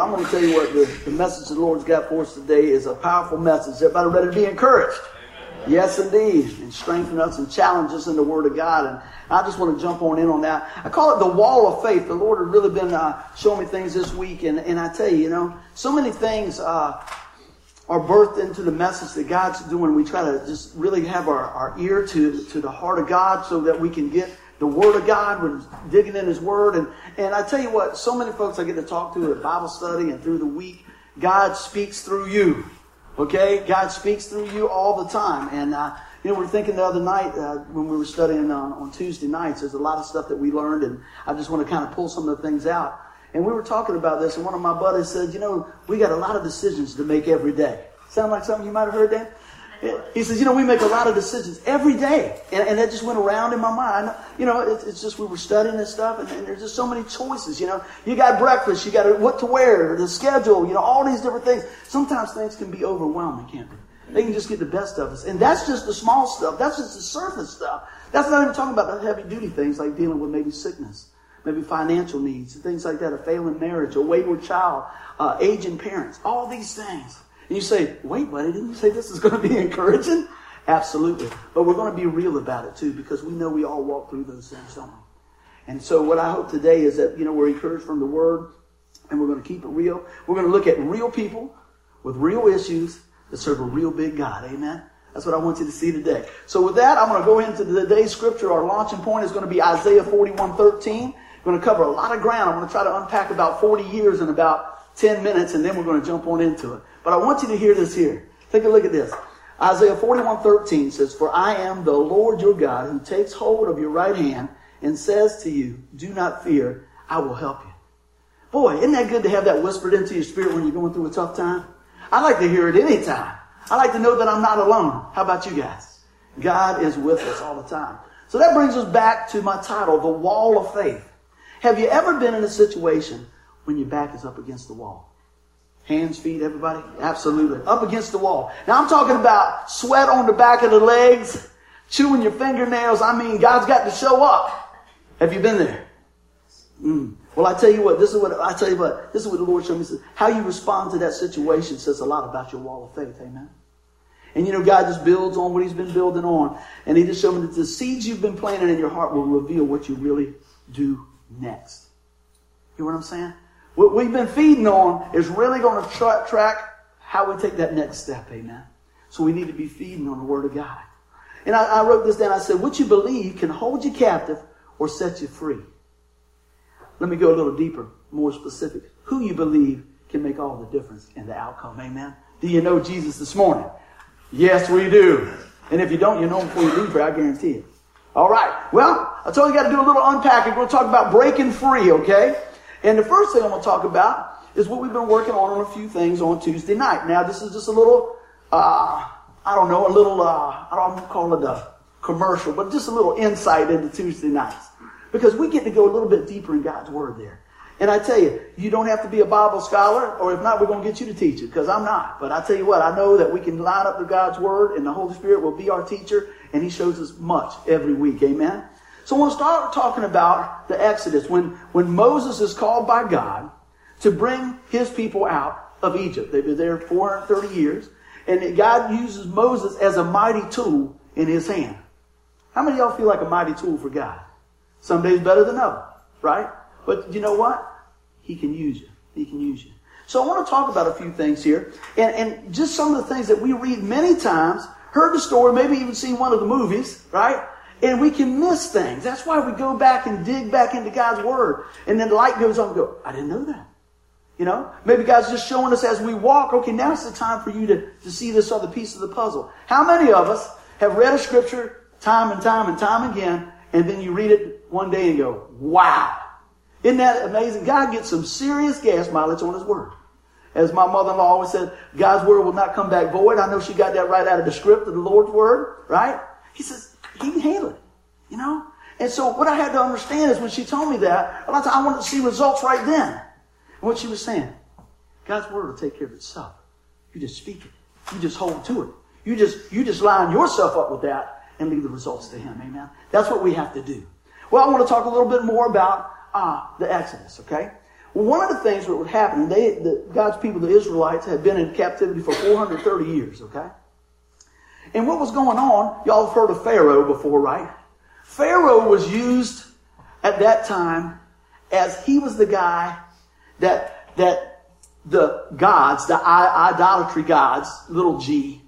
I'm going to tell you what the, the message the Lord's got for us today is a powerful message. Everybody ready to be encouraged? Amen. Yes, indeed. And strengthen us and challenge us in the Word of God. And I just want to jump on in on that. I call it the wall of faith. The Lord has really been uh, showing me things this week. And, and I tell you, you know, so many things uh, are birthed into the message that God's doing. We try to just really have our, our ear to, to the heart of God so that we can get the Word of God, we're digging in His Word. And, and I tell you what, so many folks I get to talk to at Bible study and through the week, God speaks through you. Okay? God speaks through you all the time. And, uh, you know, we are thinking the other night uh, when we were studying on, on Tuesday nights, there's a lot of stuff that we learned, and I just want to kind of pull some of the things out. And we were talking about this, and one of my buddies said, you know, we got a lot of decisions to make every day. Sound like something you might have heard, Dan? He says, you know, we make a lot of decisions every day. And, and that just went around in my mind. You know, it, it's just we were studying this stuff, and, and, there's just so many choices. You know, you got breakfast, you got what to wear, the schedule, you know, all these different things. Sometimes things can be overwhelming, can't they? They can just get the best of us. And that's just the small stuff. That's just the surface stuff. That's not even talking about the heavy duty things like dealing with maybe sickness, maybe financial needs, and things like that, a failing marriage, a wayward child, uh, aging parents, all these things. And you say, wait, buddy, didn't you say this is going to be encouraging? Absolutely. But we're going to be real about it too, because we know we all walk through those things, don't we? And so what I hope today is that, you know, we're encouraged from the word and we're going to keep it real. We're going to look at real people with real issues that serve a real big God. Amen. That's what I want you to see today. So with that, I'm going to go into today's scripture. Our launching point is going to be Isaiah 41, 13. We're going to cover a lot of ground. I'm going to try to unpack about 40 years in about 10 minutes, and then we're going to jump on into it. But I want you to hear this here. Take a look at this. Isaiah 41 13 says, For I am the Lord your God who takes hold of your right hand and says to you, Do not fear, I will help you. Boy, isn't that good to have that whispered into your spirit when you're going through a tough time? I like to hear it anytime. I like to know that I'm not alone. How about you guys? God is with us all the time. So that brings us back to my title, The Wall of Faith. Have you ever been in a situation when your back is up against the wall? Hands, feet, everybody? Absolutely. Up against the wall. Now I'm talking about sweat on the back of the legs, chewing your fingernails. I mean, God's got to show up. Have you been there? Mm. Well, I tell you what, this is what, I tell you what, this is what the Lord showed me. Says, how you respond to that situation says a lot about your wall of faith. Amen. And you know, God just builds on what He's been building on. And He just showed me that the seeds you've been planting in your heart will reveal what you really do next. You know what I'm saying? What we've been feeding on is really going to tra- track how we take that next step. Amen. So we need to be feeding on the Word of God. And I, I wrote this down. I said, what you believe can hold you captive or set you free. Let me go a little deeper, more specific. Who you believe can make all the difference in the outcome. Amen. Do you know Jesus this morning? Yes, we do. And if you don't, you know him before you leave I guarantee it. All right. Well, I told you got to do a little unpacking. We're going to talk about breaking free, okay? And the first thing I'm going to talk about is what we've been working on on a few things on Tuesday night. Now, this is just a little, uh, I don't know, a little, uh, I don't call it a commercial, but just a little insight into Tuesday nights. Because we get to go a little bit deeper in God's Word there. And I tell you, you don't have to be a Bible scholar, or if not, we're going to get you to teach it, because I'm not. But I tell you what, I know that we can line up to God's Word, and the Holy Spirit will be our teacher, and He shows us much every week. Amen? So we'll start talking about the Exodus when, when Moses is called by God to bring his people out of Egypt. They've been there 430 years. And God uses Moses as a mighty tool in his hand. How many of y'all feel like a mighty tool for God? Some days better than others, right? But you know what? He can use you. He can use you. So I want to talk about a few things here. And, and just some of the things that we read many times, heard the story, maybe even seen one of the movies, right? And we can miss things. That's why we go back and dig back into God's Word. And then the light goes on go, I didn't know that. You know, maybe God's just showing us as we walk, okay, now it's the time for you to, to see this other piece of the puzzle. How many of us have read a scripture time and time and time again, and then you read it one day and go, wow. Isn't that amazing? God gets some serious gas mileage on His Word. As my mother-in-law always said, God's Word will not come back void. I know she got that right out of the script of the Lord's Word, right? He says, he can handle it, you know? And so what I had to understand is when she told me that, a lot of times I wanted to see results right then. And what she was saying, God's word will take care of itself. You just speak it. You just hold to it. You just, you just line yourself up with that and leave the results to Him. Amen. That's what we have to do. Well, I want to talk a little bit more about uh, the Exodus, okay? One of the things that would happen, they, the, God's people, the Israelites, had been in captivity for 430 years, okay? And what was going on, y'all have heard of Pharaoh before, right? Pharaoh was used at that time as he was the guy that, that the gods, the idolatry gods, little g,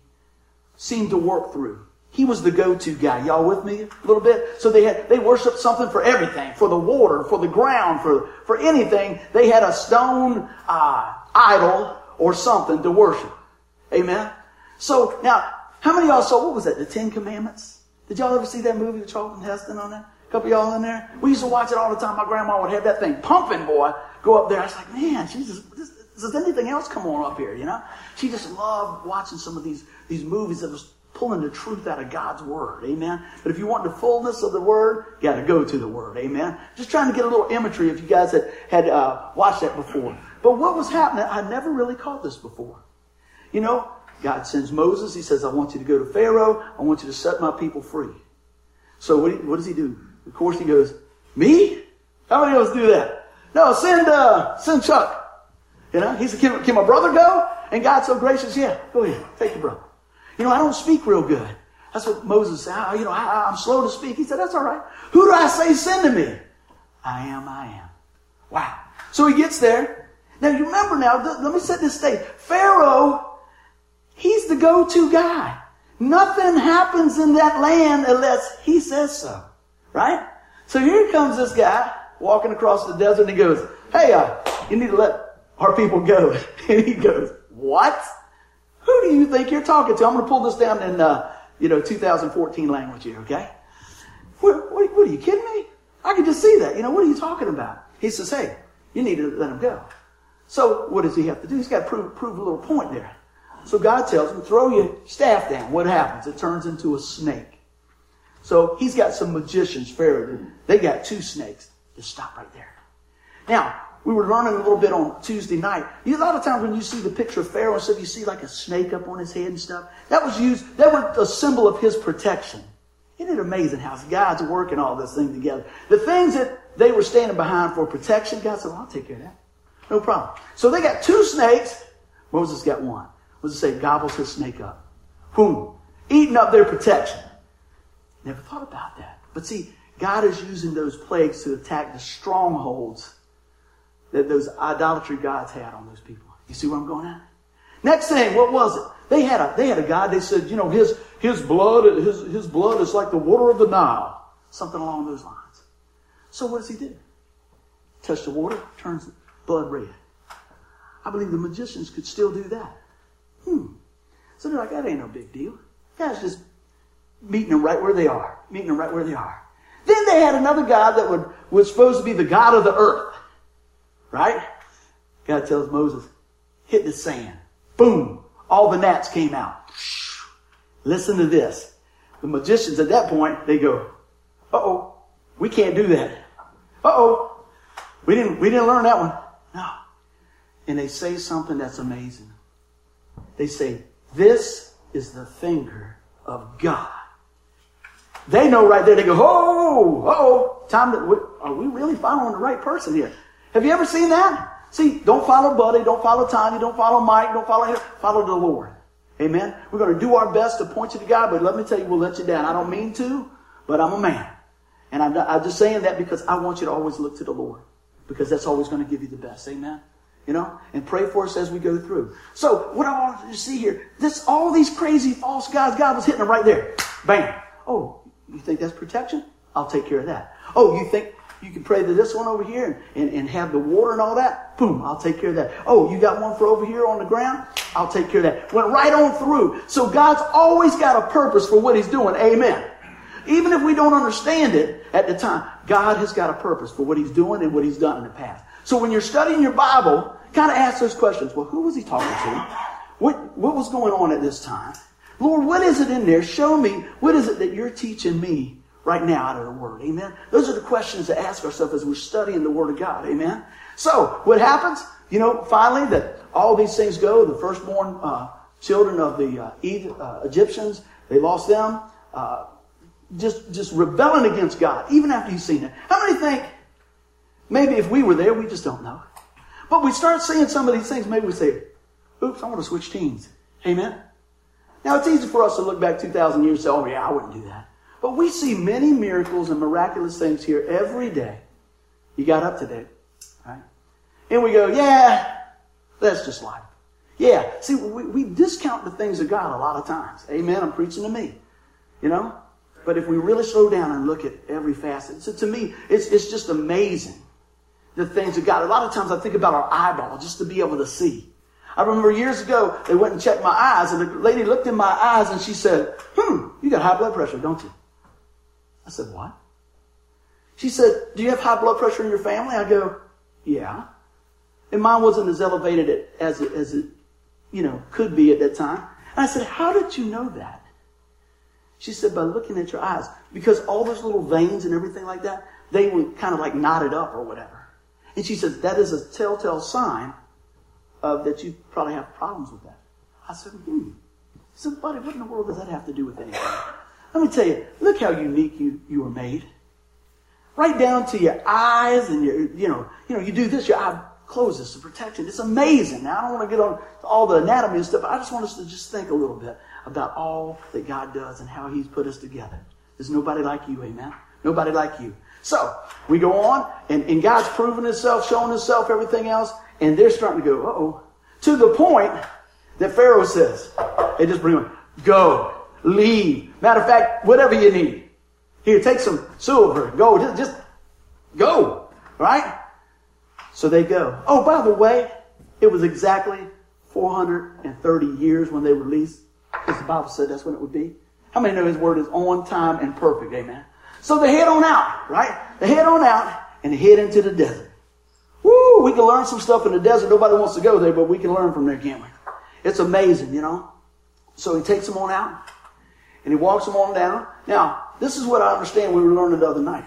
seemed to work through. He was the go-to guy. Y'all with me a little bit? So they had, they worshiped something for everything, for the water, for the ground, for, for anything. They had a stone, uh, idol or something to worship. Amen? So now, how many of y'all saw, what was that, the Ten Commandments? Did y'all ever see that movie with Charlton Heston on that? A couple y'all in there? We used to watch it all the time. My grandma would have that thing pumping, boy, go up there. I was like, man, Jesus, does anything else come on up here, you know? She just loved watching some of these, these movies that was pulling the truth out of God's Word. Amen. But if you want the fullness of the Word, you got to go to the Word. Amen. Just trying to get a little imagery if you guys had, had uh, watched that before. But what was happening, I never really caught this before. You know, God sends Moses. He says, I want you to go to Pharaoh. I want you to set my people free. So what, what does he do? Of course he goes, me? How many of us do that? No, send, uh, send Chuck. You know, he said, can, can my brother go? And God's so gracious, yeah, go ahead, take your brother. You know, I don't speak real good. That's what Moses said. You know, I, I'm slow to speak. He said, that's all right. Who do I say send to me? I am, I am. Wow. So he gets there. Now you remember now, let me set this stage. Pharaoh, he's the go-to guy. Nothing happens in that land unless he says so. Right? So here comes this guy walking across the desert and he goes, hey, uh, you need to let our people go. And he goes, what? Who do you think you're talking to? I'm going to pull this down in, uh, you know, 2014 language here, okay? What, what, what, are you kidding me? I can just see that. You know, what are you talking about? He says, hey, you need to let him go. So what does he have to do? He's got to prove, prove a little point there. So God tells him, throw your staff down. What happens? It turns into a snake. So he's got some magicians, Pharaoh. They got two snakes. Just stop right there. Now, we were learning a little bit on Tuesday night. You, a lot of times when you see the picture of Pharaoh and stuff, you see like a snake up on his head and stuff. That was used, that was a symbol of his protection. Isn't it amazing how God's working all this thing together? The things that they were standing behind for protection, God said, well, I'll take care of that. No problem. So they got two snakes. Moses got one. Moses say gobbles his snake up. Boom. Eating up their protection. Never thought about that. But see, God is using those plagues to attack the strongholds that those idolatry gods had on those people. You see where I'm going at? Next thing, what was it? They had a they had a god. They said, you know, his his blood his his blood is like the water of the Nile, something along those lines. So what does he do? Touch the water, turns the blood red. I believe the magicians could still do that. Hmm. So they're like, that ain't no big deal. That's just meeting them right where they are, meeting them right where they are. Then they had another god that would was supposed to be the god of the earth. Right? God tells Moses, hit the sand. Boom. All the gnats came out. Listen to this. The magicians at that point, they go, uh oh, we can't do that. Uh oh, we didn't, we didn't learn that one. No. And they say something that's amazing. They say, this is the finger of God. They know right there. They go, oh, oh, time to, are we really following the right person here? Have you ever seen that? See, don't follow Buddy, don't follow Tanya, don't follow Mike, don't follow him. Follow the Lord. Amen. We're going to do our best to point you to God, but let me tell you, we'll let you down. I don't mean to, but I'm a man. And I'm, not, I'm just saying that because I want you to always look to the Lord. Because that's always going to give you the best. Amen. You know, and pray for us as we go through. So, what I want you to see here, this, all these crazy false gods, God was hitting them right there. Bam. Oh, you think that's protection? I'll take care of that. Oh, you think you can pray to this one over here and, and, and have the water and all that. Boom, I'll take care of that. Oh, you got one for over here on the ground? I'll take care of that. Went right on through. So God's always got a purpose for what He's doing. Amen. Even if we don't understand it at the time, God has got a purpose for what He's doing and what He's done in the past. So when you're studying your Bible, kind of ask those questions. Well, who was He talking to? What, what was going on at this time? Lord, what is it in there? Show me. What is it that you're teaching me right now out of the Word. Amen. Those are the questions to ask ourselves as we're studying the Word of God. Amen. So, what happens? You know, finally, that all these things go. The firstborn uh, children of the uh, uh, Egyptians, they lost them. Uh, just, just rebelling against God, even after you've seen it. How many think maybe if we were there, we just don't know? But we start seeing some of these things, maybe we say, oops, I want to switch teams. Amen? Now, it's easy for us to look back 2,000 years and say, oh, yeah, I wouldn't do that. But we see many miracles and miraculous things here every day. You got up today, right? And we go, yeah, that's just life. Yeah, see, we, we discount the things of God a lot of times. Amen. I'm preaching to me, you know? But if we really slow down and look at every facet, so to me, it's, it's just amazing the things of God. A lot of times I think about our eyeball just to be able to see. I remember years ago, they went and checked my eyes, and the lady looked in my eyes and she said, Hmm, you got high blood pressure, don't you? I said, What? She said, Do you have high blood pressure in your family? I go, Yeah. And mine wasn't as elevated as it, as it you know, could be at that time. And I said, How did you know that? She said, By looking at your eyes. Because all those little veins and everything like that, they were kind of like knotted up or whatever. And she says, That is a telltale sign of that you probably have problems with that. I said, Hmm. She said, Buddy, what in the world does that have to do with anything? Let me tell you, look how unique you, you were made. Right down to your eyes and your, you know, you know, you do this, your eye closes to protection. It's amazing. Now, I don't want to get on all the anatomy and stuff. I just want us to just think a little bit about all that God does and how He's put us together. There's nobody like you, amen? Nobody like you. So, we go on, and, and God's proven Himself, showing Himself, everything else, and they're starting to go, oh. To the point that Pharaoh says, they just bring them, go, leave. Matter of fact, whatever you need. Here, take some silver, go, just, just go, right? So they go. Oh, by the way, it was exactly 430 years when they released, because the Bible said that's when it would be. How many know His word is on time and perfect? Amen. So they head on out, right? They head on out and head into the desert. Woo! We can learn some stuff in the desert. Nobody wants to go there, but we can learn from there, can't we? It's amazing, you know. So he takes them on out and he walks them on down. Now, this is what I understand we were learning the other night.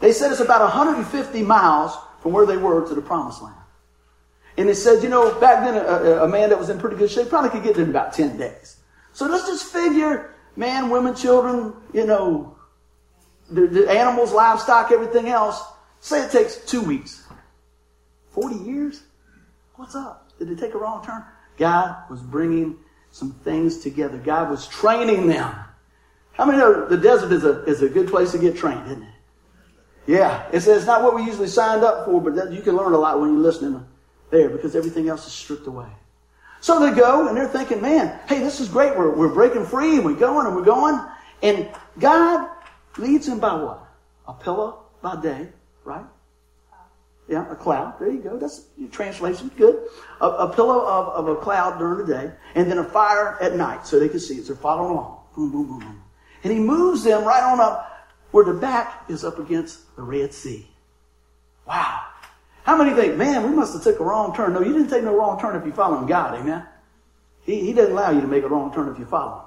They said it's about 150 miles from where they were to the promised land. And it said, you know, back then a, a, man that was in pretty good shape probably could get there in about 10 days. So let's just figure man, women, children, you know, the, the animals, livestock, everything else. Say it takes two weeks. 40 years? What's up? Did it take a wrong turn? God was bringing some things together. God was training them. How many know the desert is a, is a good place to get trained, isn't it? Yeah, it's, it's not what we usually signed up for, but that, you can learn a lot when you're listening there because everything else is stripped away. So they go and they're thinking, man, hey, this is great. We're, we're breaking free and we're going and we're going. And God leads them by what? A pillar by day, right? Yeah, a cloud. There you go. That's your translation. Good. A, a pillar of, of a cloud during the day, and then a fire at night so they can see as they're following along. Boom, boom, boom, boom. And he moves them right on up where the back is up against the Red Sea. Wow. How many think, man, we must have took a wrong turn? No, you didn't take no wrong turn if you're following God, amen? He, he doesn't allow you to make a wrong turn if you follow him.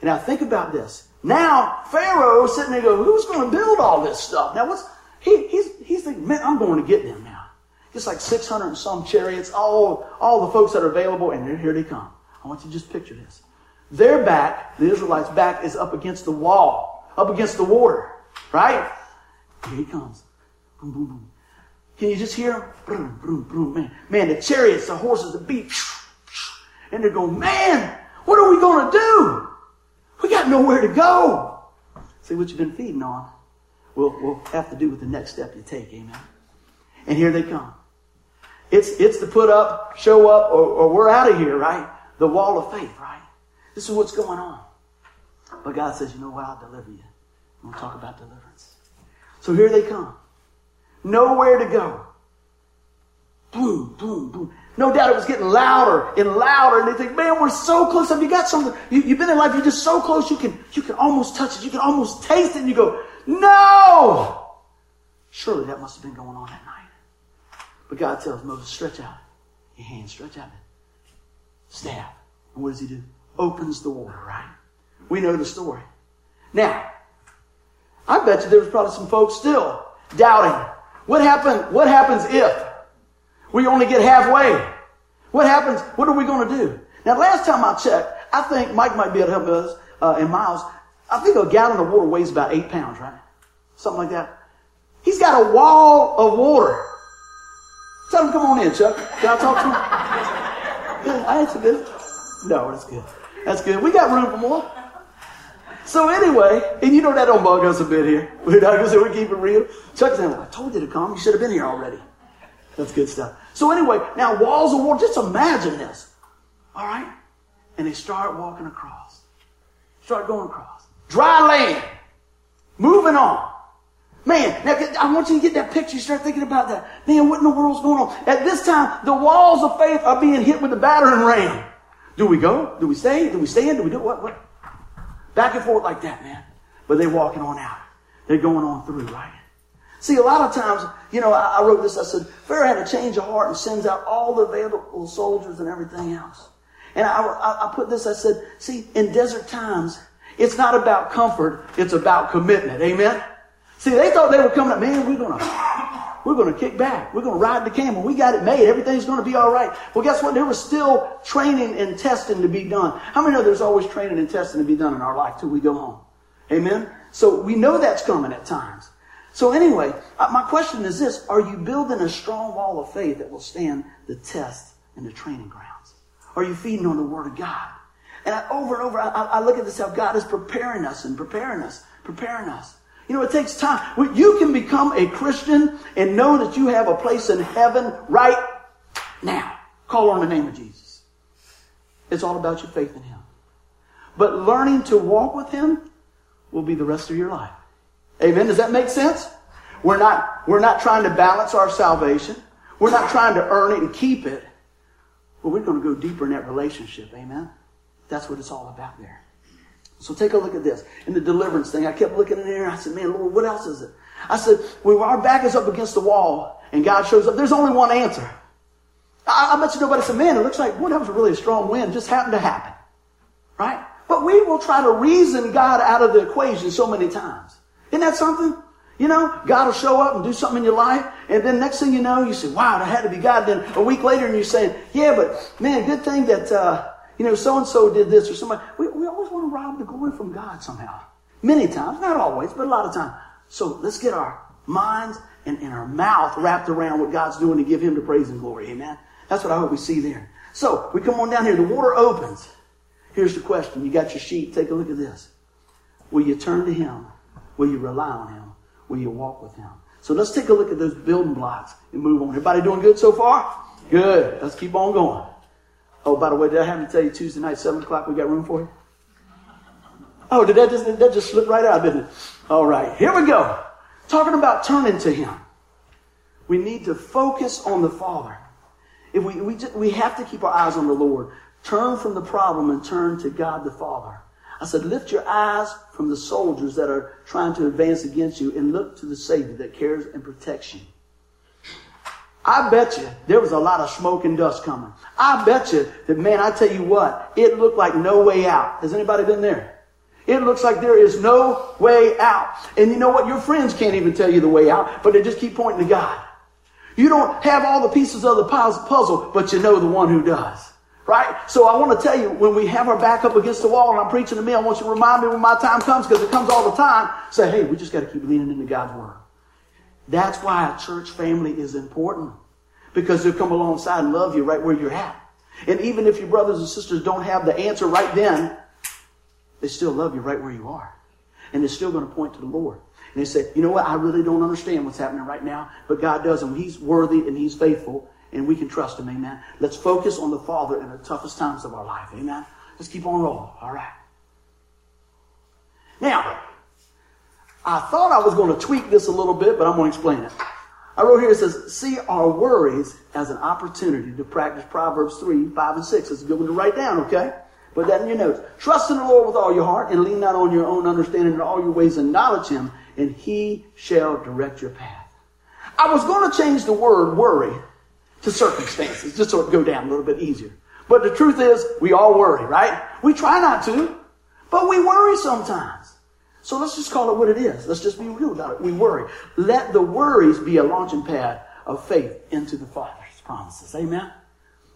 And now think about this. Now, Pharaoh sitting there going, who's going to build all this stuff? Now, what's, he, he's, he's thinking, man, I'm going to get them now. It's like 600 and some chariots, all, all the folks that are available, and here they come. I want you to just picture this. Their back, the Israelites' back, is up against the wall up against the water, right? Here he comes. Boom, boom, boom. Can you just hear him? Boom, boom, man. Man, the chariots, the horses, the beat. And they're going, man, what are we going to do? We got nowhere to go. See what you've been feeding on. We'll, we'll have to do with the next step you take, amen. And here they come. It's, it's the put up, show up, or, or we're out of here, right? The wall of faith, right? This is what's going on. But God says, you know what? I'll deliver you. We'll talk about deliverance. So here they come. Nowhere to go. Boom, boom, boom. No doubt it was getting louder and louder, and they think, man, we're so close. Have you got something? You, have been in life, you're just so close, you can, you can almost touch it. You can almost taste it, and you go, no! Surely that must have been going on that night. But God tells Moses, stretch out your hand, stretch out it. Staff. And what does he do? Opens the water, right? We know the story. Now, I bet you there was probably some folks still doubting. What happened? What happens if we only get halfway? What happens? What are we going to do? Now, last time I checked, I think Mike might be able to help us uh, in miles. I think a gallon of water weighs about eight pounds, right? Something like that. He's got a wall of water. Tell him come on in, Chuck. Can I talk to him? I answered this. No, that's good. That's good. We got room for more. So anyway, and you know that don't bug us a bit here. We're not to say we keep it real. Chuck said, well, I told you to come. You should have been here already. That's good stuff. So anyway, now walls of war. Just imagine this. All right? And they start walking across. Start going across. Dry land. Moving on. Man, now I want you to get that picture. You start thinking about that. Man, what in the world's going on? At this time, the walls of faith are being hit with the battering ram. Do we go? Do we stay? Do we stand? Do we do what? What? Back and forth like that, man. But they're walking on out. They're going on through, right? See, a lot of times, you know, I, I wrote this. I said, Pharaoh had a change of heart and sends out all the available soldiers and everything else. And I, I, I put this, I said, see, in desert times, it's not about comfort, it's about commitment. Amen? See, they thought they were coming up, man, we're gonna, we're gonna kick back. We're gonna ride the camel. We got it made. Everything's gonna be all right. Well, guess what? There was still training and testing to be done. How many know there's always training and testing to be done in our life till we go home? Amen? So we know that's coming at times. So anyway, uh, my question is this. Are you building a strong wall of faith that will stand the test in the training grounds? Are you feeding on the Word of God? And I, over and over, I, I look at this how God is preparing us and preparing us, preparing us. You know, it takes time. You can become a Christian and know that you have a place in heaven right now. Call on the name of Jesus. It's all about your faith in Him. But learning to walk with Him will be the rest of your life. Amen. Does that make sense? We're not, we're not trying to balance our salvation. We're not trying to earn it and keep it. But we're going to go deeper in that relationship. Amen. That's what it's all about there. So take a look at this. In the deliverance thing, I kept looking in there. I said, man, Lord, what else is it? I said, when our back is up against the wall and God shows up, there's only one answer. I, I bet you nobody said, man, it looks like, boy, that was really a strong wind. Just happened to happen. Right? But we will try to reason God out of the equation so many times. Isn't that something? You know, God will show up and do something in your life, and then next thing you know, you say, wow, that had to be God. Then a week later, and you're saying, yeah, but man, good thing that, uh, you know, so and so did this or somebody. We, we always want to rob the glory from God somehow. Many times, not always, but a lot of times. So let's get our minds and, and our mouth wrapped around what God's doing to give Him the praise and glory. Amen. That's what I hope we see there. So we come on down here. The water opens. Here's the question. You got your sheet. Take a look at this. Will you turn to Him? Will you rely on Him? Will you walk with Him? So let's take a look at those building blocks and move on. Everybody doing good so far? Good. Let's keep on going. Oh, by the way, did I have to tell you Tuesday night, 7 o'clock, we got room for you? Oh, did that just, did that just slip right out, didn't it? All right, here we go. Talking about turning to Him. We need to focus on the Father. If we, we, just, we have to keep our eyes on the Lord. Turn from the problem and turn to God the Father. I said, lift your eyes from the soldiers that are trying to advance against you and look to the Savior that cares and protects you. I bet you there was a lot of smoke and dust coming. I bet you that, man, I tell you what, it looked like no way out. Has anybody been there? It looks like there is no way out. And you know what? Your friends can't even tell you the way out, but they just keep pointing to God. You don't have all the pieces of the puzzle, but you know the one who does. Right? So I want to tell you, when we have our back up against the wall and I'm preaching to me, I want you to remind me when my time comes, because it comes all the time, say, hey, we just got to keep leaning into God's Word. That's why a church family is important. Because they'll come alongside and love you right where you're at. And even if your brothers and sisters don't have the answer right then, they still love you right where you are. And they're still going to point to the Lord. And they say, you know what? I really don't understand what's happening right now, but God does, and He's worthy and He's faithful, and we can trust Him. Amen. Let's focus on the Father in the toughest times of our life. Amen. Let's keep on rolling. All right. Now, I thought I was going to tweak this a little bit, but I'm going to explain it. I wrote here, it says, see our worries as an opportunity to practice Proverbs 3, 5, and 6. It's a good one to write down, okay? Put that in your notes. Trust in the Lord with all your heart and lean not on your own understanding in all your ways. Acknowledge him and he shall direct your path. I was going to change the word worry to circumstances just so it go down a little bit easier. But the truth is, we all worry, right? We try not to, but we worry sometimes. So let's just call it what it is. Let's just be real about it. We worry. Let the worries be a launching pad of faith into the Father's promises. Amen?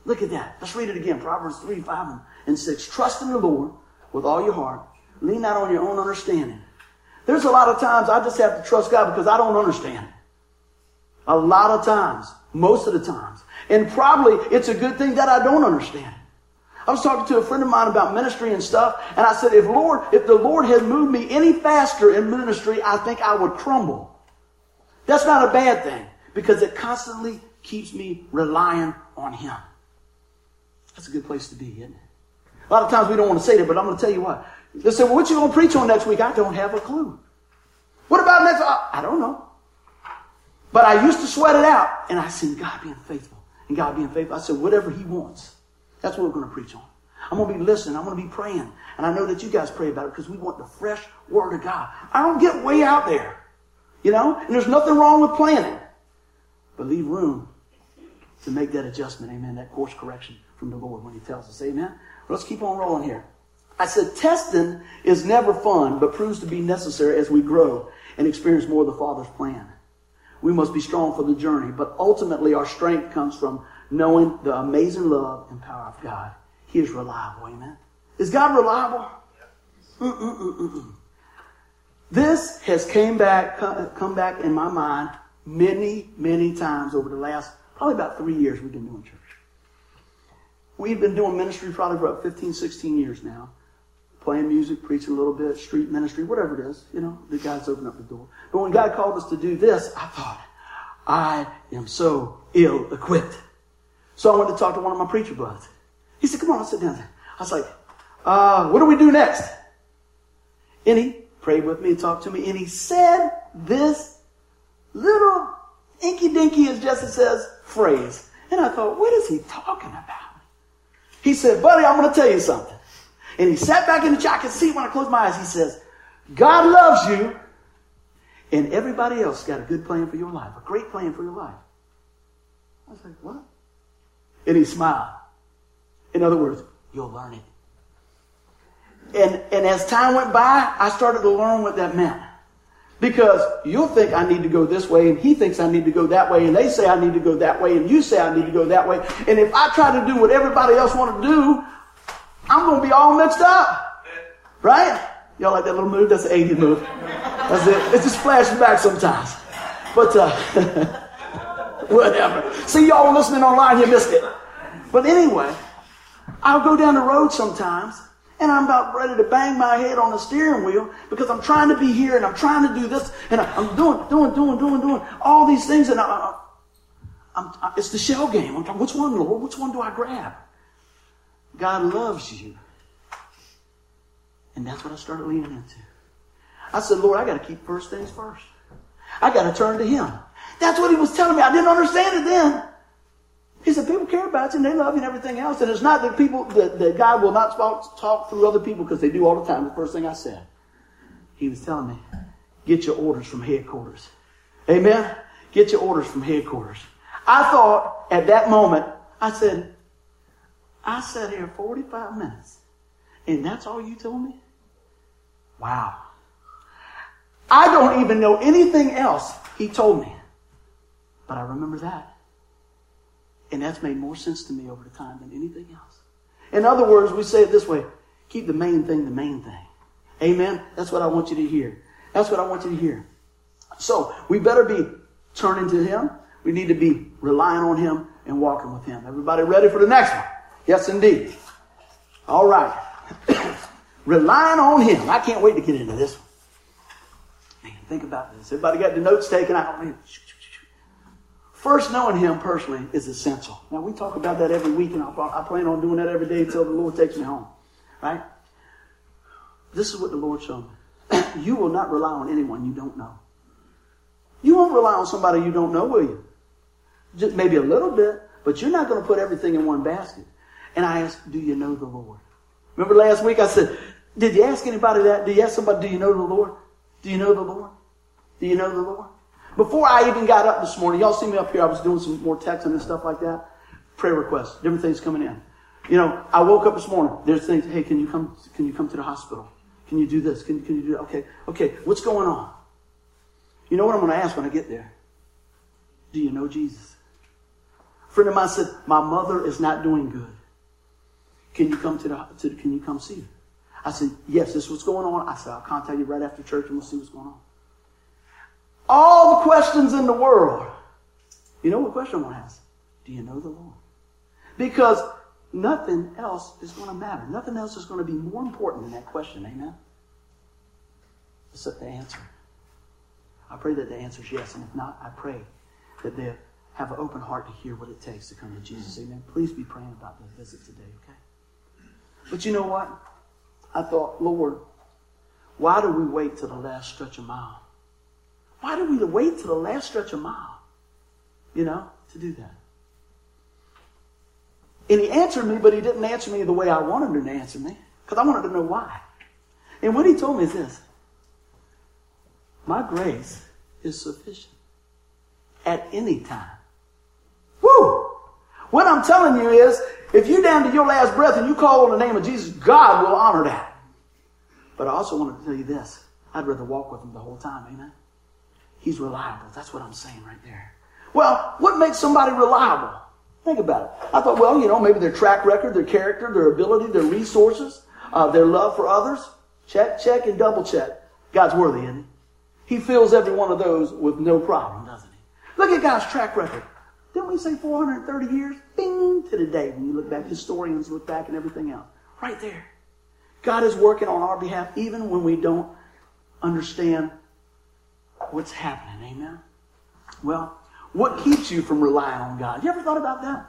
Look at that. Let's read it again. Proverbs 3, 5, and 6. Trust in the Lord with all your heart. Lean not on your own understanding. There's a lot of times I just have to trust God because I don't understand. A lot of times most of the times. And probably it's a good thing that I don't understand. I was talking to a friend of mine about ministry and stuff, and I said, if Lord, if the Lord had moved me any faster in ministry, I think I would crumble. That's not a bad thing because it constantly keeps me relying on Him. That's a good place to be, isn't it? A lot of times we don't want to say that, but I'm going to tell you what. They say, well, what you going to preach on next week? I don't have a clue. What about next? I don't know. But I used to sweat it out, and I seen God being faithful. And God being faithful. I said, whatever He wants, that's what we're going to preach on. I'm going to be listening. I'm going to be praying. And I know that you guys pray about it because we want the fresh Word of God. I don't get way out there. You know? And there's nothing wrong with planning. But leave room to make that adjustment. Amen. That course correction from the Lord when He tells us. Amen. Let's keep on rolling here. I said, testing is never fun, but proves to be necessary as we grow and experience more of the Father's plan. We must be strong for the journey, but ultimately our strength comes from knowing the amazing love and power of God. He is reliable, amen. Is God reliable? This has came back, come back in my mind many, many times over the last probably about three years we've been doing church. We've been doing ministry probably for about 15, 16 years now playing music, preaching a little bit, street ministry, whatever it is, you know, the God's opened up the door. But when God called us to do this, I thought, I am so ill equipped. So I went to talk to one of my preacher buds. He said, come on, sit down. I was like, uh, what do we do next? And he prayed with me and talked to me, and he said this little inky dinky, as Jesse says, phrase. And I thought, what is he talking about? He said, buddy, I'm going to tell you something. And he sat back in the chair. I could see when I closed my eyes. He says, God loves you, and everybody else got a good plan for your life, a great plan for your life. I was like, what? And he smiled. In other words, you'll learn it. And, and as time went by, I started to learn what that meant. Because you'll think I need to go this way, and he thinks I need to go that way, and they say I need to go that way, and you say I need to go that way. And if I try to do what everybody else want to do, I'm going to be all mixed up. Right? Y'all like that little move? That's the 80s move. That's it. It just flashes back sometimes. But, uh, whatever. See y'all listening online, you missed it. But anyway, I'll go down the road sometimes and I'm about ready to bang my head on the steering wheel because I'm trying to be here and I'm trying to do this and I'm doing, doing, doing, doing, doing all these things and I, am it's the shell game. I'm talking, which one, Lord? Which one do I grab? God loves you. And that's what I started leaning into. I said, Lord, I got to keep first things first. I got to turn to Him. That's what He was telling me. I didn't understand it then. He said, people care about you and they love you and everything else. And it's not that people, that, that God will not talk, talk through other people because they do all the time. The first thing I said. He was telling me, get your orders from headquarters. Amen? Get your orders from headquarters. I thought at that moment, I said, I sat here 45 minutes and that's all you told me? Wow. I don't even know anything else he told me. But I remember that. And that's made more sense to me over the time than anything else. In other words, we say it this way keep the main thing the main thing. Amen? That's what I want you to hear. That's what I want you to hear. So, we better be turning to Him. We need to be relying on Him and walking with Him. Everybody ready for the next one? Yes, indeed. All right. relying on Him. I can't wait to get into this one. Man, think about this. Everybody got the notes taken out? Man. First, knowing Him personally is essential. Now, we talk about that every week, and I plan on doing that every day until the Lord takes me home. Right? This is what the Lord showed me. you will not rely on anyone you don't know. You won't rely on somebody you don't know, will you? Just maybe a little bit, but you're not going to put everything in one basket. And I asked, Do you know the Lord? Remember last week I said, Did you ask anybody that? Did you ask somebody, Do you know the Lord? Do you know the Lord? Do you know the Lord? Before I even got up this morning, y'all see me up here, I was doing some more texting and stuff like that. Prayer requests, different things coming in. You know, I woke up this morning, there's things, hey, can you come, can you come to the hospital? Can you do this? Can, can you do that? Okay, okay, what's going on? You know what I'm to ask when I get there? Do you know Jesus? A friend of mine said, my mother is not doing good. Can you come to the, to, can you come see her? I said, yes, this is what's going on. I said, I'll contact you right after church and we'll see what's going on all the questions in the world You know what question I want to ask? Do you know the Lord? Because nothing else is going to matter. Nothing else is going to be more important than that question. Amen? Except the answer. I pray that the answer is yes. And if not, I pray that they have an open heart to hear what it takes to come to Jesus. Amen. Please be praying about the visit today, okay? But you know what? I thought, Lord, why do we wait to the last stretch of mile? Why do we wait to the last stretch of mile? You know, to do that. And he answered me, but he didn't answer me the way I wanted him to answer me, because I wanted to know why. And what he told me is this My grace is sufficient at any time. Woo! What I'm telling you is, if you're down to your last breath and you call on the name of Jesus, God will honor that. But I also want to tell you this. I'd rather walk with him the whole time, amen? He's reliable. That's what I'm saying right there. Well, what makes somebody reliable? Think about it. I thought, well, you know, maybe their track record, their character, their ability, their resources, uh, their love for others. Check, check, and double check. God's worthy, isn't he? He fills every one of those with no problem, doesn't he? Look at God's track record. Didn't we say 430 years? Bing to the day when you look back. Historians look back and everything else. Right there. God is working on our behalf even when we don't understand what's happening. Amen? Well, what keeps you from relying on God? You ever thought about that?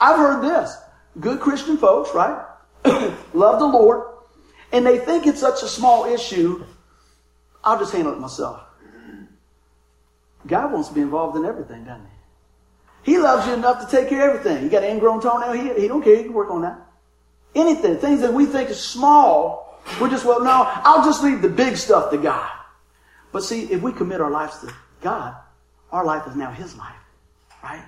I've heard this. Good Christian folks, right? Love the Lord. And they think it's such a small issue. I'll just handle it myself. God wants to be involved in everything, doesn't he? He loves you enough to take care of everything. You got an ingrown toenail, he, he don't care. He can work on that. Anything, things that we think is small, we're just, well, no, I'll just leave the big stuff to God. But see, if we commit our lives to God, our life is now His life, right?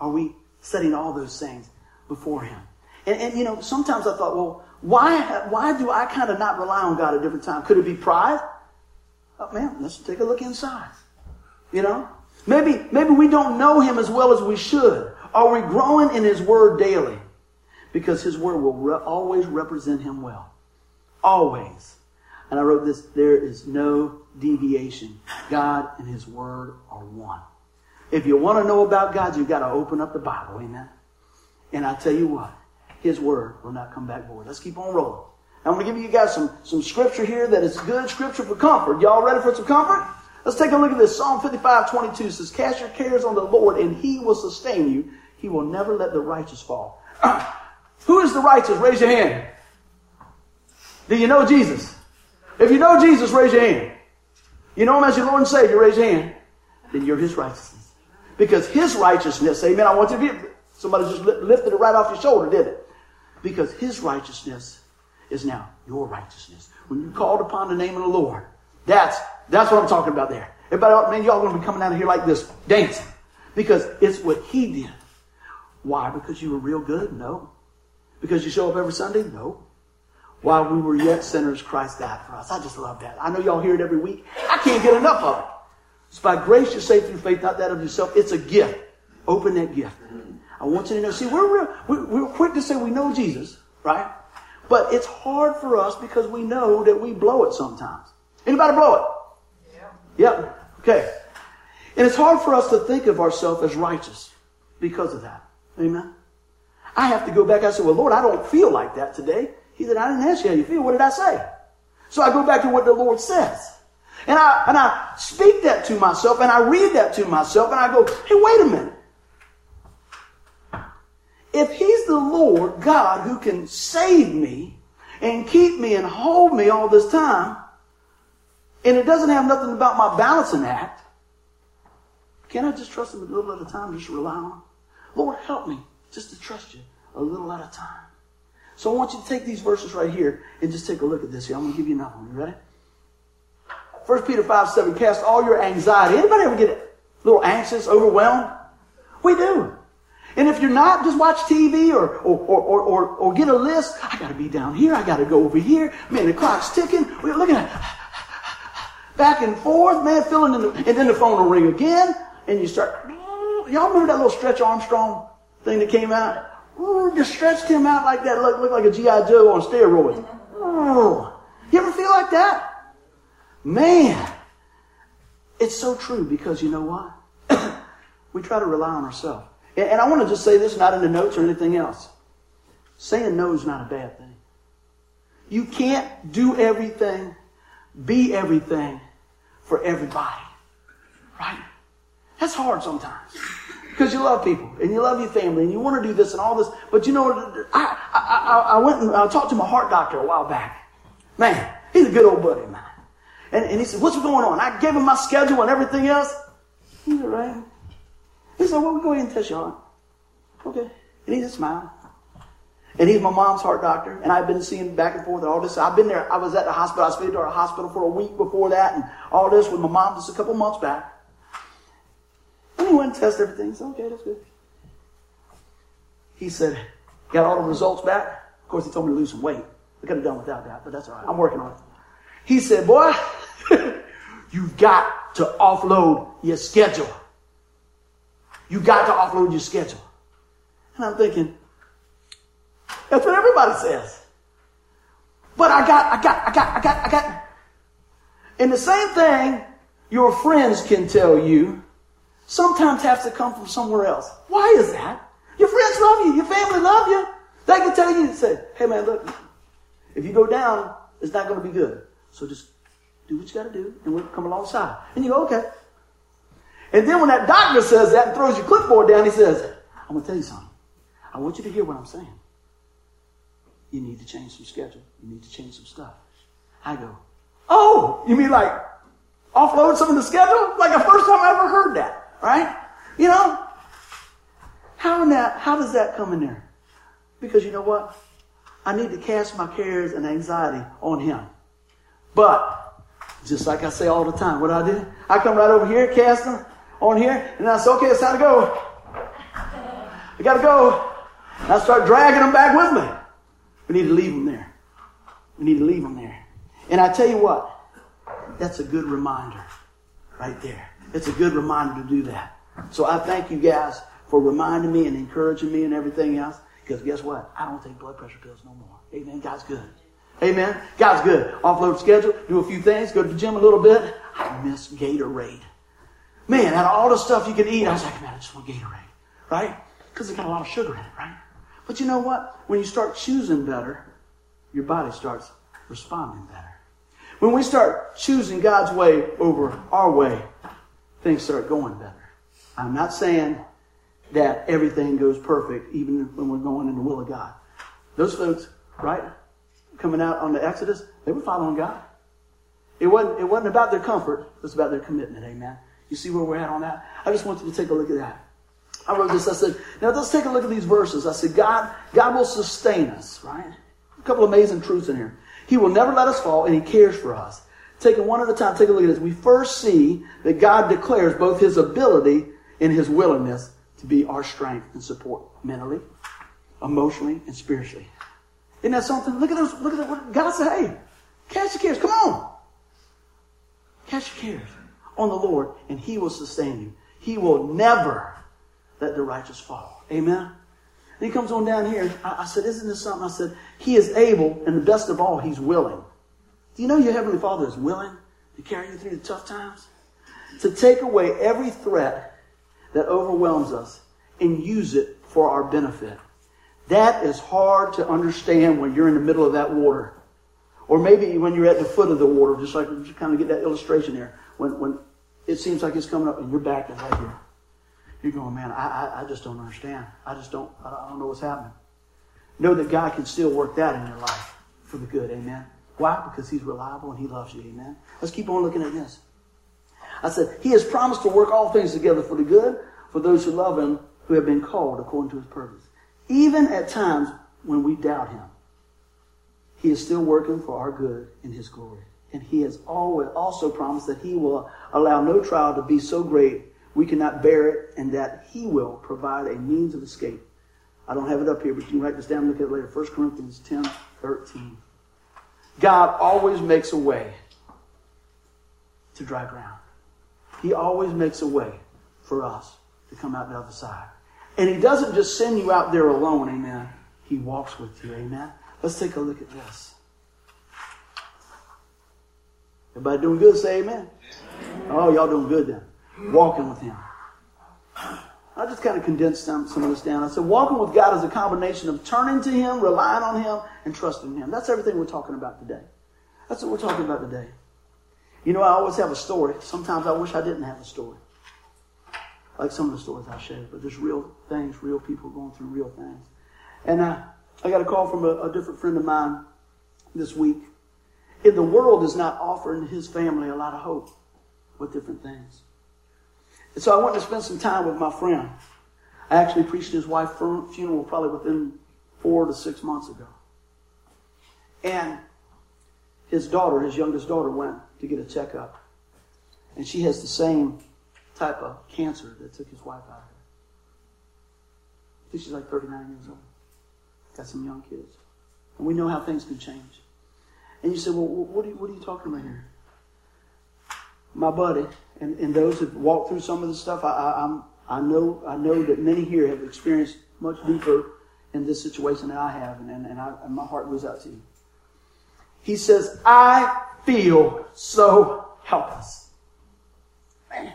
Are we setting all those things before Him? And, and you know, sometimes I thought, well, why, why do I kind of not rely on God at different times? Could it be pride? Uh, oh, man, let's take a look inside. You know? Maybe, maybe we don't know Him as well as we should. Are we growing in His Word daily? Because His Word will re- always represent Him well. Always. And I wrote this, there is no deviation. God and His Word are one. If you want to know about God, you've got to open up the Bible. Amen? And I tell you what, His Word will not come back void. Let's keep on rolling. I'm going to give you guys some, some scripture here that is good scripture for comfort. Y'all ready for some comfort? Let's take a look at this. Psalm 55, 22 says, Cast your cares on the Lord and he will sustain you. He will never let the righteous fall. Who is the righteous? Raise your hand. Do you know Jesus? If you know Jesus, raise your hand. You know him as your Lord and Savior, raise your hand. Then you're his righteousness. Because his righteousness, amen, I want you to be, somebody just lifted it right off your shoulder, did it? Because his righteousness is now your righteousness. When you called upon the name of the Lord, that's, that's what I'm talking about there. Everybody, man, y'all gonna be coming out of here like this, dancing. Because it's what he did. Why? Because you were real good? No. Because you show up every Sunday? No. While we were yet sinners, Christ died for us. I just love that. I know y'all hear it every week. I can't get enough of it. It's by grace you're saved through faith, not that of yourself. It's a gift. Open that gift. I want you to know. See, we're real, we're, we're quick to say we know Jesus, right? But it's hard for us because we know that we blow it sometimes. Anybody blow it? Yep. Okay. And it's hard for us to think of ourselves as righteous because of that. Amen. I have to go back. I say, well, Lord, I don't feel like that today. He said, I didn't ask you how you feel. What did I say? So I go back to what the Lord says. And I, and I speak that to myself and I read that to myself and I go, hey, wait a minute. If He's the Lord God who can save me and keep me and hold me all this time, and it doesn't have nothing about my balancing act, can I just trust Him a little at a time, just rely on Him? Lord, help me just to trust you a little at a time. So I want you to take these verses right here and just take a look at this here. I'm going to give you another one. You ready? 1 Peter 5, 7, cast all your anxiety. Anybody ever get a little anxious, overwhelmed? We do. And if you're not, just watch TV or, or, or, or, or get a list. I got to be down here. I got to go over here. Man, the clock's ticking. We're looking at back and forth, man, filling in the, and then the phone will ring again. And you start, y'all remember that little Stretch Armstrong thing that came out? Just stretched him out like that, looked, looked like a G.I. Joe on steroids. Oh, you ever feel like that? Man, it's so true because you know why? We try to rely on ourselves. And, and I want to just say this, not in the notes or anything else. Saying no is not a bad thing. You can't do everything, be everything for everybody. Right? That's hard sometimes. Because you love people and you love your family and you want to do this and all this. But you know, I, I, I, went and I talked to my heart doctor a while back. Man, he's a good old buddy of mine. And, and he said, what's going on? I gave him my schedule and everything else. He's all right. He said, well, we'll go ahead and test your heart. Okay. And he just smiled. And he's my mom's heart doctor, and I've been seeing back and forth and all this. I've been there. I was at the hospital. I stayed at our hospital for a week before that, and all this with my mom just a couple months back. And he went and tested everything. Said, okay, that's good. He said, got all the results back. Of course, he told me to lose some weight. I could have done without that, but that's all right. I'm working on it. He said, boy, you've got to offload your schedule. You got to offload your schedule. And I'm thinking, that's what everybody says. But I got, I got, I got, I got, I got. And the same thing your friends can tell you sometimes has to come from somewhere else. Why is that? Your friends love you. Your family love you. They can tell you, and say, hey man, look, if you go down, it's not going to be good. So just do what you got to do and we'll come alongside. And you go, okay. And then when that doctor says that and throws your clipboard down, he says, I'm going to tell you something. I want you to hear what I'm saying. You need to change some schedule. You need to change some stuff. I go, oh, you mean like offload some of the schedule? Like the first time I ever heard that, right? You know, how in that, how does that come in there? Because you know what? I need to cast my cares and anxiety on him. But, just like I say all the time, what I do? I come right over here, cast them on here, and I say, okay, it's time to go. I gotta go. And I start dragging them back with me. We need to leave them there. We need to leave them there. And I tell you what, that's a good reminder right there. It's a good reminder to do that. So I thank you guys for reminding me and encouraging me and everything else. Because guess what? I don't take blood pressure pills no more. Amen. God's good. Amen. God's good. Offload schedule, do a few things, go to the gym a little bit. I miss Gatorade. Man, out of all the stuff you can eat, I was like, man, I just want Gatorade. Right? Because it's got a lot of sugar in it, right? But you know what? When you start choosing better, your body starts responding better. When we start choosing God's way over our way, things start going better. I'm not saying that everything goes perfect, even when we're going in the will of God. Those folks, right, coming out on the Exodus, they were following God. It wasn't, it wasn't about their comfort, it was about their commitment. Amen. You see where we're at on that? I just want you to take a look at that. I wrote this. I said, now let's take a look at these verses. I said, God, God will sustain us, right? A couple amazing truths in here. He will never let us fall, and He cares for us. Taking one at a time, take a look at this. We first see that God declares both His ability and His willingness to be our strength and support mentally, emotionally, and spiritually. Isn't that something? Look at those. Look at that. God said, "Hey, cast your cares. Come on, cast your cares on the Lord, and He will sustain you. He will never let the righteous fall. Amen? And he comes on down here. I, I said, Isn't this something? I said, He is able, and the best of all, He's willing. Do you know your Heavenly Father is willing to carry you through the tough times? To take away every threat that overwhelms us and use it for our benefit. That is hard to understand when you're in the middle of that water. Or maybe when you're at the foot of the water, just like you kind of get that illustration there. When, when it seems like it's coming up and your back is right here. You're going, man, I, I, I just don't understand. I just don't, I don't know what's happening. Know that God can still work that in your life for the good. Amen. Why? Because He's reliable and He loves you. Amen. Let's keep on looking at this. I said, He has promised to work all things together for the good for those who love Him, who have been called according to His purpose. Even at times when we doubt Him, He is still working for our good in His glory. And He has always also promised that He will allow no trial to be so great we cannot bear it, and that He will provide a means of escape. I don't have it up here, but you can write this down and look at it later. 1 Corinthians 10 13. God always makes a way to dry ground. He always makes a way for us to come out the other side. And He doesn't just send you out there alone, amen. He walks with you, amen. Let's take a look at this. Everybody doing good? Say amen. Oh, y'all doing good then walking with Him. I just kind of condensed some, some of this down. I said, walking with God is a combination of turning to Him, relying on Him, and trusting Him. That's everything we're talking about today. That's what we're talking about today. You know, I always have a story. Sometimes I wish I didn't have a story. Like some of the stories I share, but there's real things, real people going through real things. And uh, I got a call from a, a different friend of mine this week. And the world is not offering his family a lot of hope with different things. And so I went to spend some time with my friend. I actually preached his wife's funeral probably within four to six months ago. And his daughter, his youngest daughter, went to get a checkup. And she has the same type of cancer that took his wife out of her. I think she's like 39 years old. Got some young kids. And we know how things can change. And you say, well, what are you, what are you talking about here? My buddy, and, and those that walked through some of the stuff, I, I, I'm, I know I know that many here have experienced much deeper in this situation than I have, and, and, and, I, and my heart goes out to you. He says, I feel so helpless. Man,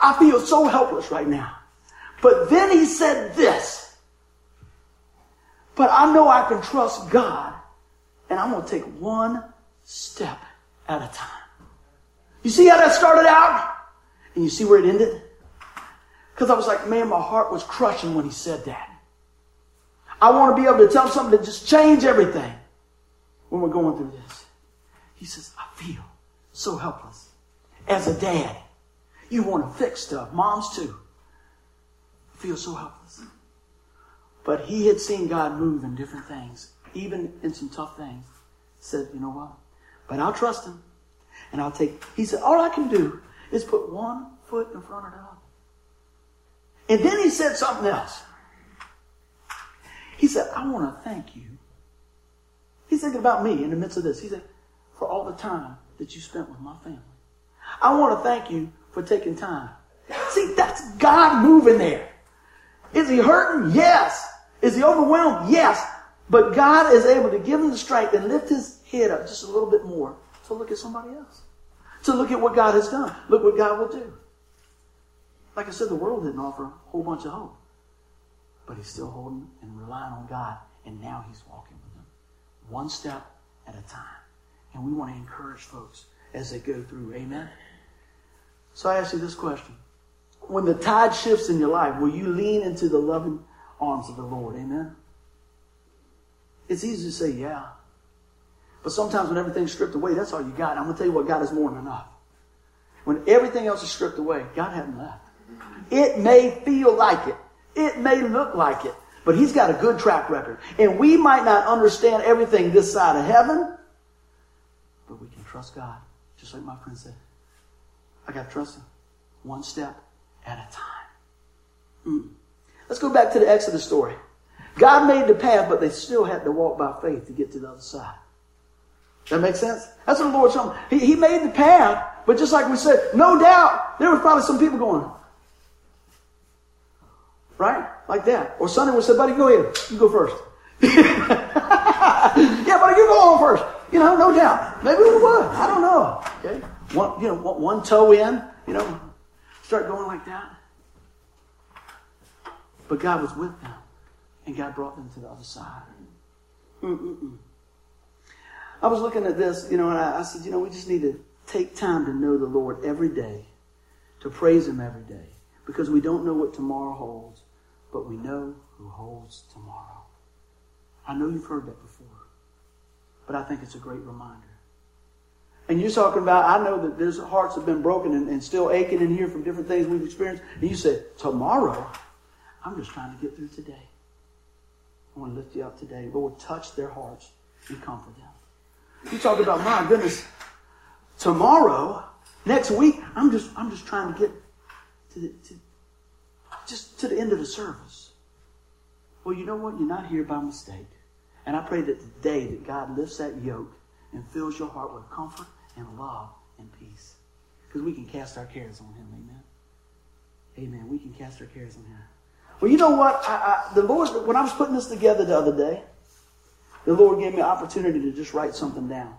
I feel so helpless right now. But then he said this, but I know I can trust God, and I'm going to take one step at a time. You see how that started out? And you see where it ended? Because I was like, man, my heart was crushing when he said that. I want to be able to tell something to just change everything when we're going through this. He says, I feel so helpless. As a dad, you want to fix stuff. Moms too. I feel so helpless. But he had seen God move in different things, even in some tough things. Said, you know what? But I'll trust him. And I'll take, he said, all I can do is put one foot in front of the other. And then he said something else. He said, I want to thank you. He's thinking about me in the midst of this. He said, for all the time that you spent with my family. I want to thank you for taking time. See, that's God moving there. Is he hurting? Yes. Is he overwhelmed? Yes. But God is able to give him the strength and lift his head up just a little bit more to look at somebody else. To look at what God has done. Look what God will do. Like I said, the world didn't offer a whole bunch of hope. But he's still holding and relying on God. And now he's walking with them. One step at a time. And we want to encourage folks as they go through. Amen? So I ask you this question. When the tide shifts in your life, will you lean into the loving arms of the Lord? Amen? It's easy to say, yeah. But sometimes when everything's stripped away, that's all you got. I'm going to tell you what, God is more than enough. When everything else is stripped away, God hasn't left. It may feel like it. It may look like it. But He's got a good track record. And we might not understand everything this side of heaven, but we can trust God. Just like my friend said. I got to trust Him. One step at a time. Mm. Let's go back to the Exodus story. God made the path, but they still had to walk by faith to get to the other side. That makes sense? That's what the Lord told me. He, he made the path, but just like we said, no doubt, there was probably some people going, right? Like that. Or Sonny would say, buddy, go ahead. You go first. yeah, buddy, you go on first. You know, no doubt. Maybe we would. I don't know. Okay. One, you know, one toe in, you know, start going like that. But God was with them, and God brought them to the other side. Mm-mm-mm. I was looking at this, you know, and I, I said, you know, we just need to take time to know the Lord every day, to praise Him every day, because we don't know what tomorrow holds, but we know who holds tomorrow. I know you've heard that before, but I think it's a great reminder. And you're talking about, I know that there's hearts have been broken and, and still aching in here from different things we've experienced. And you said, tomorrow, I'm just trying to get through today. I want to lift you up today. Lord, touch their hearts and comfort them. You talk about, my goodness, tomorrow, next week, I'm just, I'm just trying to get to the, to, just to the end of the service. Well, you know what? You're not here by mistake. And I pray that today that God lifts that yoke and fills your heart with comfort and love and peace. Because we can cast our cares on him. Amen. Amen. We can cast our cares on him. Well, you know what? I, I, the Lord, when I was putting this together the other day, the Lord gave me an opportunity to just write something down.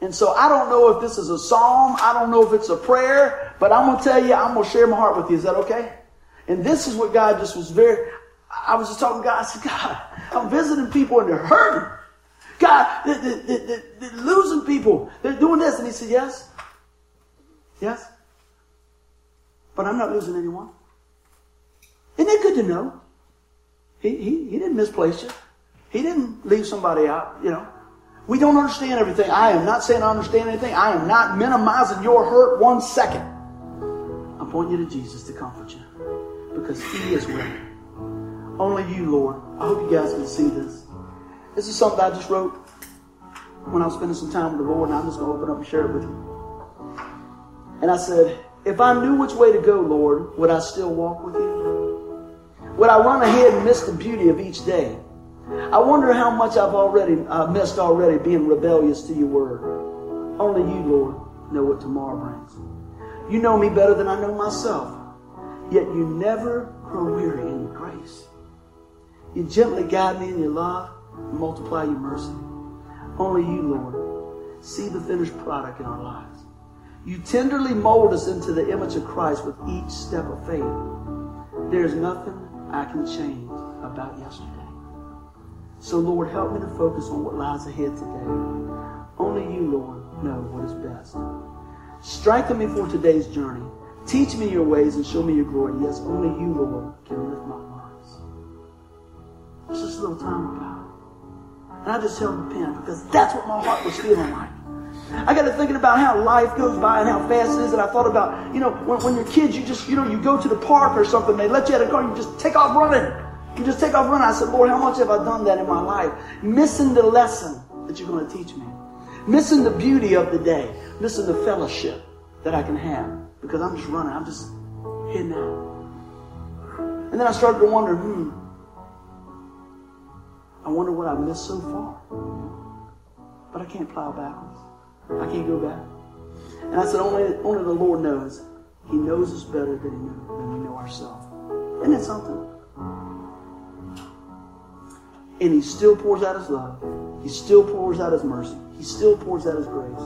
And so I don't know if this is a psalm. I don't know if it's a prayer, but I'm going to tell you, I'm going to share my heart with you. Is that okay? And this is what God just was very, I was just talking to God. I said, God, I'm visiting people and they're hurting. God, they're, they're, they're, losing people. They're doing this. And he said, Yes. Yes. But I'm not losing anyone. Isn't it good to know? He, he, he didn't misplace you. He didn't leave somebody out, you know. We don't understand everything. I am not saying I understand anything. I am not minimizing your hurt one second. I'm pointing you to Jesus to comfort you because He is ready. Only you, Lord. I hope you guys can see this. This is something I just wrote when I was spending some time with the Lord, and I'm just going to open up and share it with you. And I said, If I knew which way to go, Lord, would I still walk with you? Would I run ahead and miss the beauty of each day? I wonder how much I've already uh, missed already being rebellious to your word. Only you, Lord, know what tomorrow brings. You know me better than I know myself. Yet you never grow weary in grace. You gently guide me in your love and multiply your mercy. Only you, Lord, see the finished product in our lives. You tenderly mold us into the image of Christ with each step of faith. There's nothing I can change about yesterday. So, Lord, help me to focus on what lies ahead today. Only you, Lord, know what is best. Strengthen me for today's journey. Teach me your ways and show me your glory. Yes, only you, Lord, can lift my words. It's just a little time about it. And I just held the pen because that's what my heart was feeling like. I got to thinking about how life goes by and how fast it is. And I thought about, you know, when, when you're kids, you just, you know, you go to the park or something, they let you out of the car, you just take off running. You just take off running. I said, Lord, how much have I done that in my life? Missing the lesson that you're going to teach me. Missing the beauty of the day. Missing the fellowship that I can have. Because I'm just running. I'm just heading out. And then I started to wonder, hmm, I wonder what I've missed so far. But I can't plow backwards. I can't go back. And I said, only, only the Lord knows. He knows us better than we know ourselves. Isn't that something? And he still pours out his love. He still pours out his mercy. He still pours out his grace.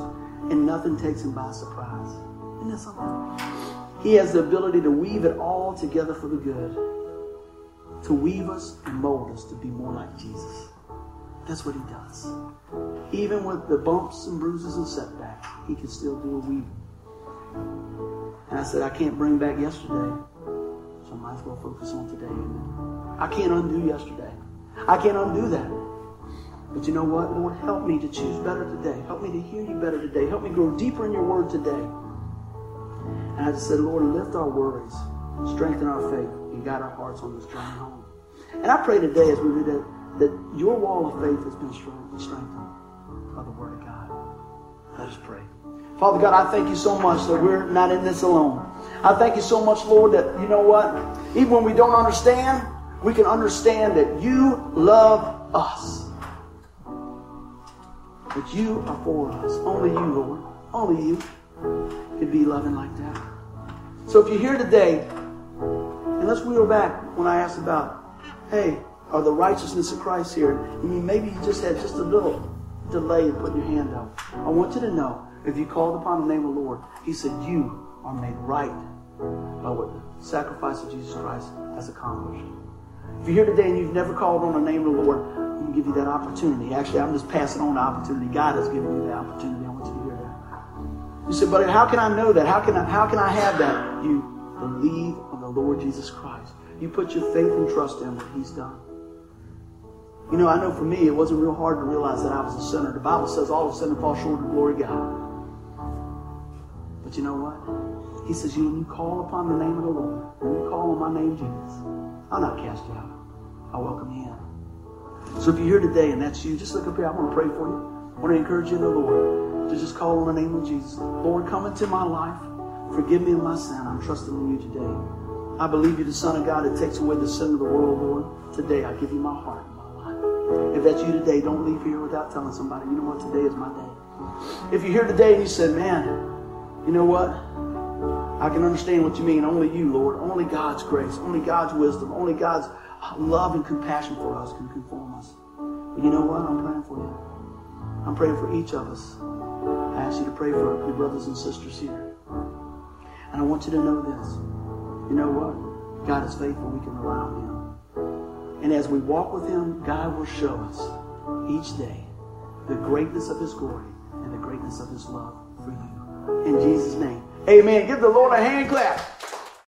And nothing takes him by surprise. Isn't that something? He has the ability to weave it all together for the good. To weave us and mold us to be more like Jesus. That's what he does. Even with the bumps and bruises and setbacks, he can still do a weaving. And I said, I can't bring back yesterday. So I might as well focus on today. I can't undo yesterday. I can't undo that. But you know what? Lord, help me to choose better today. Help me to hear you better today. Help me grow deeper in your word today. And I just said, Lord, lift our worries, strengthen our faith, and guide our hearts on this journey home. And I pray today as we read it, that your wall of faith has been strengthened by the word of God. Let us pray. Father God, I thank you so much that we're not in this alone. I thank you so much, Lord, that you know what? Even when we don't understand, we can understand that you love us. That you are for us. Only you, Lord. Only you can be loving like that. So if you're here today, and let's wheel back when I asked about, hey, are the righteousness of Christ here? I mean, maybe you just had just a little delay in putting your hand up. I want you to know, if you called upon the name of the Lord, He said you are made right by what the sacrifice of Jesus Christ has accomplished. If you're here today and you've never called on the name of the Lord, I'm going to give you that opportunity. Actually, I'm just passing on the opportunity. God has given you the opportunity. I want you to hear that. You said, but how can I know that? How can I, how can I have that? You believe on the Lord Jesus Christ. You put your faith and trust in what He's done. You know, I know for me, it wasn't real hard to realize that I was a sinner. The Bible says all of sudden fall short of the glory of God. But you know what? He says, you, when you call upon the name of the Lord, when you call on my name, Jesus, I'll not cast you out. I'll welcome you in. So if you're here today and that's you, just look up here. I want to pray for you. I want to encourage you in the Lord to just call on the name of Jesus. Lord, come into my life. Forgive me of my sin. I'm trusting in you today. I believe you're the Son of God that takes away the sin of the world, Lord. Today, I give you my heart and my life. If that's you today, don't leave here without telling somebody, you know what, today is my day. If you're here today and you said, man, you know what? I can understand what you mean. Only you, Lord. Only God's grace. Only God's wisdom. Only God's love and compassion for us can conform us. But you know what? I'm praying for you. I'm praying for each of us. I ask you to pray for your brothers and sisters here. And I want you to know this. You know what? God is faithful. We can rely on Him. And as we walk with Him, God will show us each day the greatness of His glory and the greatness of His love for you. In Jesus' name. Amen. Give the Lord a hand clap.